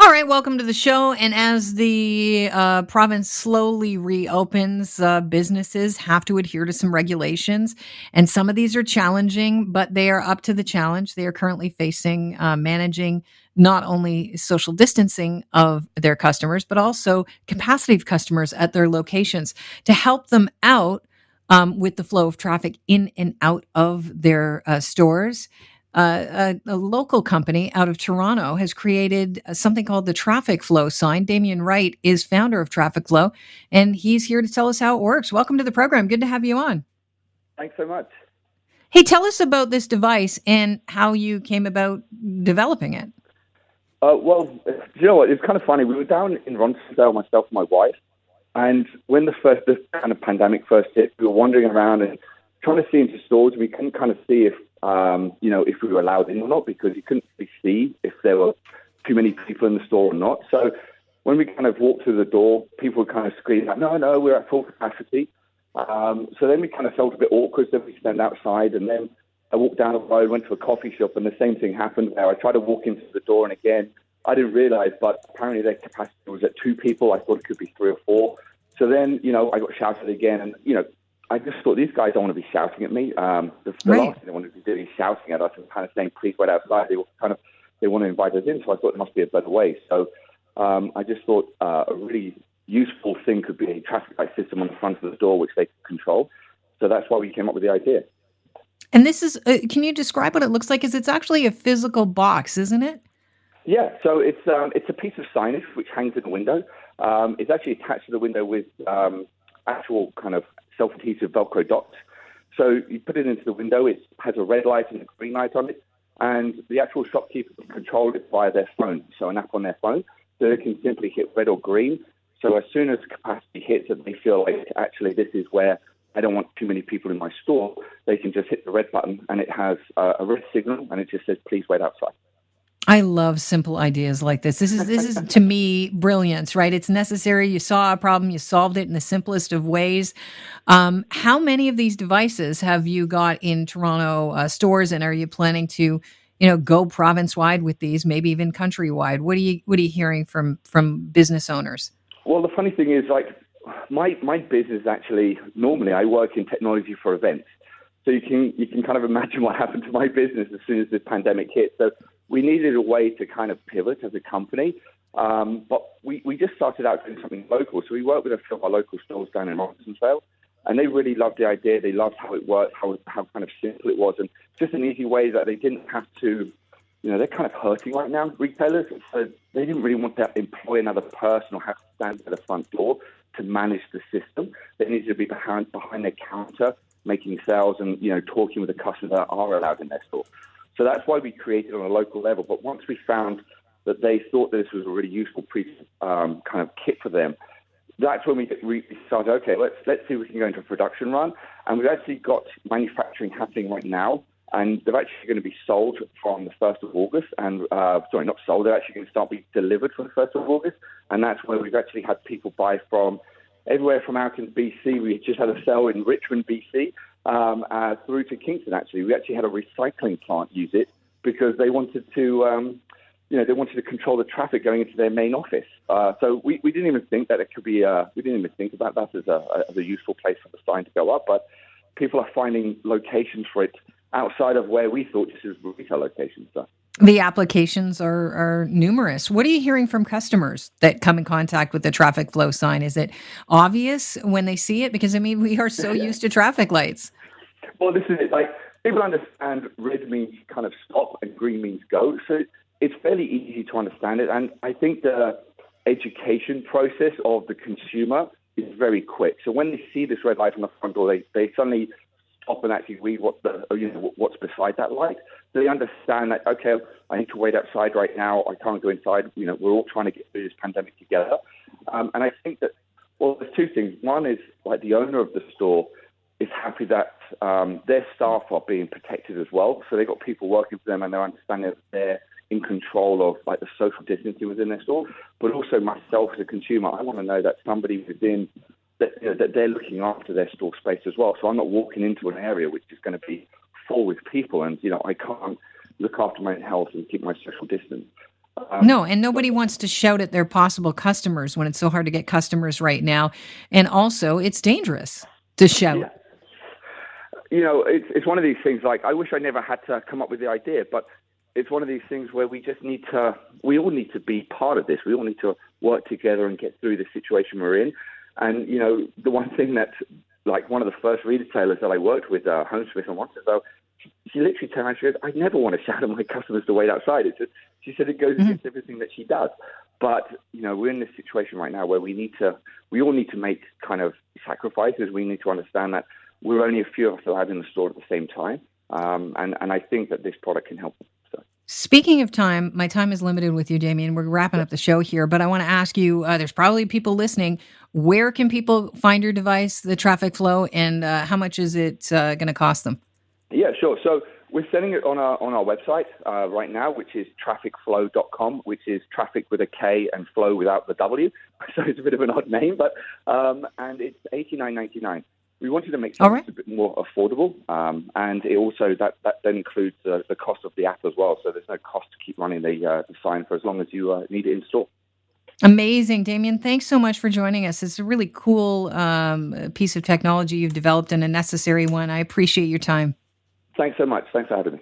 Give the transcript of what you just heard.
All right, welcome to the show. And as the uh, province slowly reopens, uh, businesses have to adhere to some regulations. And some of these are challenging, but they are up to the challenge. They are currently facing uh, managing not only social distancing of their customers, but also capacity of customers at their locations to help them out um, with the flow of traffic in and out of their uh, stores uh, a, a, local company out of Toronto has created something called the Traffic Flow sign. Damien Wright is founder of Traffic Flow, and he's here to tell us how it works. Welcome to the program. Good to have you on. Thanks so much. Hey, tell us about this device and how you came about developing it. Uh, well, you know what? It's kind of funny. We were down in Roncesvalles, myself and my wife, and when the first this kind of pandemic first hit, we were wandering around and trying to see into stores. We couldn't kind of see if um, you know, if we were allowed in or not, because you couldn't really see if there were too many people in the store or not. So when we kind of walked through the door, people would kind of scream like, no, no, we're at full capacity. Um, so then we kind of felt a bit awkward. Then we stand outside and then I walked down the road, went to a coffee shop, and the same thing happened there. I tried to walk into the door, and again, I didn't realize, but apparently their capacity was at two people. I thought it could be three or four. So then, you know, I got shouted again, and you know, I just thought these guys don't want to be shouting at me. Um, the, the right. last thing they want to be doing is shouting at us and kind of saying, "Please wait outside." They were kind of they want to invite us in, so I thought there must be a better way. So um, I just thought uh, a really useful thing could be a traffic light system on the front of the door, which they could control. So that's why we came up with the idea. And this is, uh, can you describe what it looks like? Is it's actually a physical box, isn't it? Yeah, so it's um, it's a piece of signage which hangs in the window. Um, it's actually attached to the window with um, actual kind of self-adhesive Velcro dots. So you put it into the window. It has a red light and a green light on it, and the actual shopkeeper can control it via their phone. So an app on their phone, so they can simply hit red or green. So as soon as capacity hits, and they feel like actually this is where I don't want too many people in my store, they can just hit the red button, and it has a red signal, and it just says please wait outside. I love simple ideas like this. This is this is to me brilliance, right? It's necessary. You saw a problem, you solved it in the simplest of ways. Um, how many of these devices have you got in Toronto uh, stores, and are you planning to, you know, go province wide with these, maybe even countrywide? What are you What are you hearing from from business owners? Well, the funny thing is, like my my business actually normally I work in technology for events. So you can you can kind of imagine what happened to my business as soon as this pandemic hit. So we needed a way to kind of pivot as a company. Um, but we, we just started out doing something local. So we worked with a few of our local stores down in Roncesvalles, and they really loved the idea. They loved how it worked, how, how kind of simple it was, and just an easy way that they didn't have to, you know, they're kind of hurting right now, retailers. So they didn't really want to employ another person or have to stand at the front door to manage the system. They needed to be behind, behind their counter making sales and, you know, talking with the customers that are allowed in their store. So that's why we created on a local level. But once we found that they thought that this was a really useful pre, um, kind of kit for them, that's when we, we started. Okay, let's let's see if we can go into a production run, and we've actually got manufacturing happening right now, and they're actually going to be sold from the first of August. And uh, sorry, not sold. They're actually going to start being delivered from the first of August, and that's where we've actually had people buy from everywhere from in BC. We just had a sale in Richmond, BC, um, uh, through to Kingston. Actually, we actually had a recycling plant use it because they wanted to, um, you know, they wanted to control the traffic going into their main office. Uh, so we, we didn't even think that it could be. Uh, we didn't even think about that as a, as a useful place for the sign to go up. But people are finding locations for it outside of where we thought this is retail locations. So. The applications are, are numerous. What are you hearing from customers that come in contact with the traffic flow sign? Is it obvious when they see it? Because I mean, we are so used to traffic lights. Well, this is it. Like people understand red means kind of stop and green means go. So it's fairly easy to understand it. And I think the education process of the consumer is very quick. So when they see this red light on the front door, they, they suddenly stop and actually read what the you know what's beside that light. They understand that okay, I need to wait outside right now. I can't go inside. You know, we're all trying to get through this pandemic together. Um, and I think that well, there's two things. One is like the owner of the store is happy that um, their staff are being protected as well. So they've got people working for them and they're understanding that they're in control of like the social distancing within their store. But also myself as a consumer, I want to know that somebody within that, you know, that they're looking after their store space as well. So I'm not walking into an area which is going to be full with people, and you know I can't look after my health and keep my social distance. Um, no, and nobody wants to shout at their possible customers when it's so hard to get customers right now. And also, it's dangerous to shout. Yeah. You know, it's, it's one of these things like, I wish I never had to come up with the idea, but it's one of these things where we just need to, we all need to be part of this. We all need to work together and get through the situation we're in. And, you know, the one thing that, like, one of the first retailers that I worked with, uh, Homesmith and Watson's, she literally turned around and she goes, I never want to shout at my customers to wait outside. It's just, she said it goes mm-hmm. against everything that she does. But, you know, we're in this situation right now where we need to, we all need to make kind of sacrifices. We need to understand that we're only a few of us allowed in the store at the same time. Um, and, and I think that this product can help. So. Speaking of time, my time is limited with you, Damien. We're wrapping up the show here, but I want to ask you uh, there's probably people listening. Where can people find your device, the traffic flow, and uh, how much is it uh, going to cost them? Yeah, sure. So we're selling it on our on our website uh, right now, which is traffikflo.com, which is traffic with a K and flow without the W. So it's a bit of an odd name, but um, and it's eighty nine ninety nine. We wanted to make something right. a bit more affordable, um, and it also that that then includes uh, the cost of the app as well. So there's no cost to keep running the, uh, the sign for as long as you uh, need it installed. Amazing, Damien. Thanks so much for joining us. It's a really cool um, piece of technology you've developed and a necessary one. I appreciate your time. Thanks so much. Thanks for having me.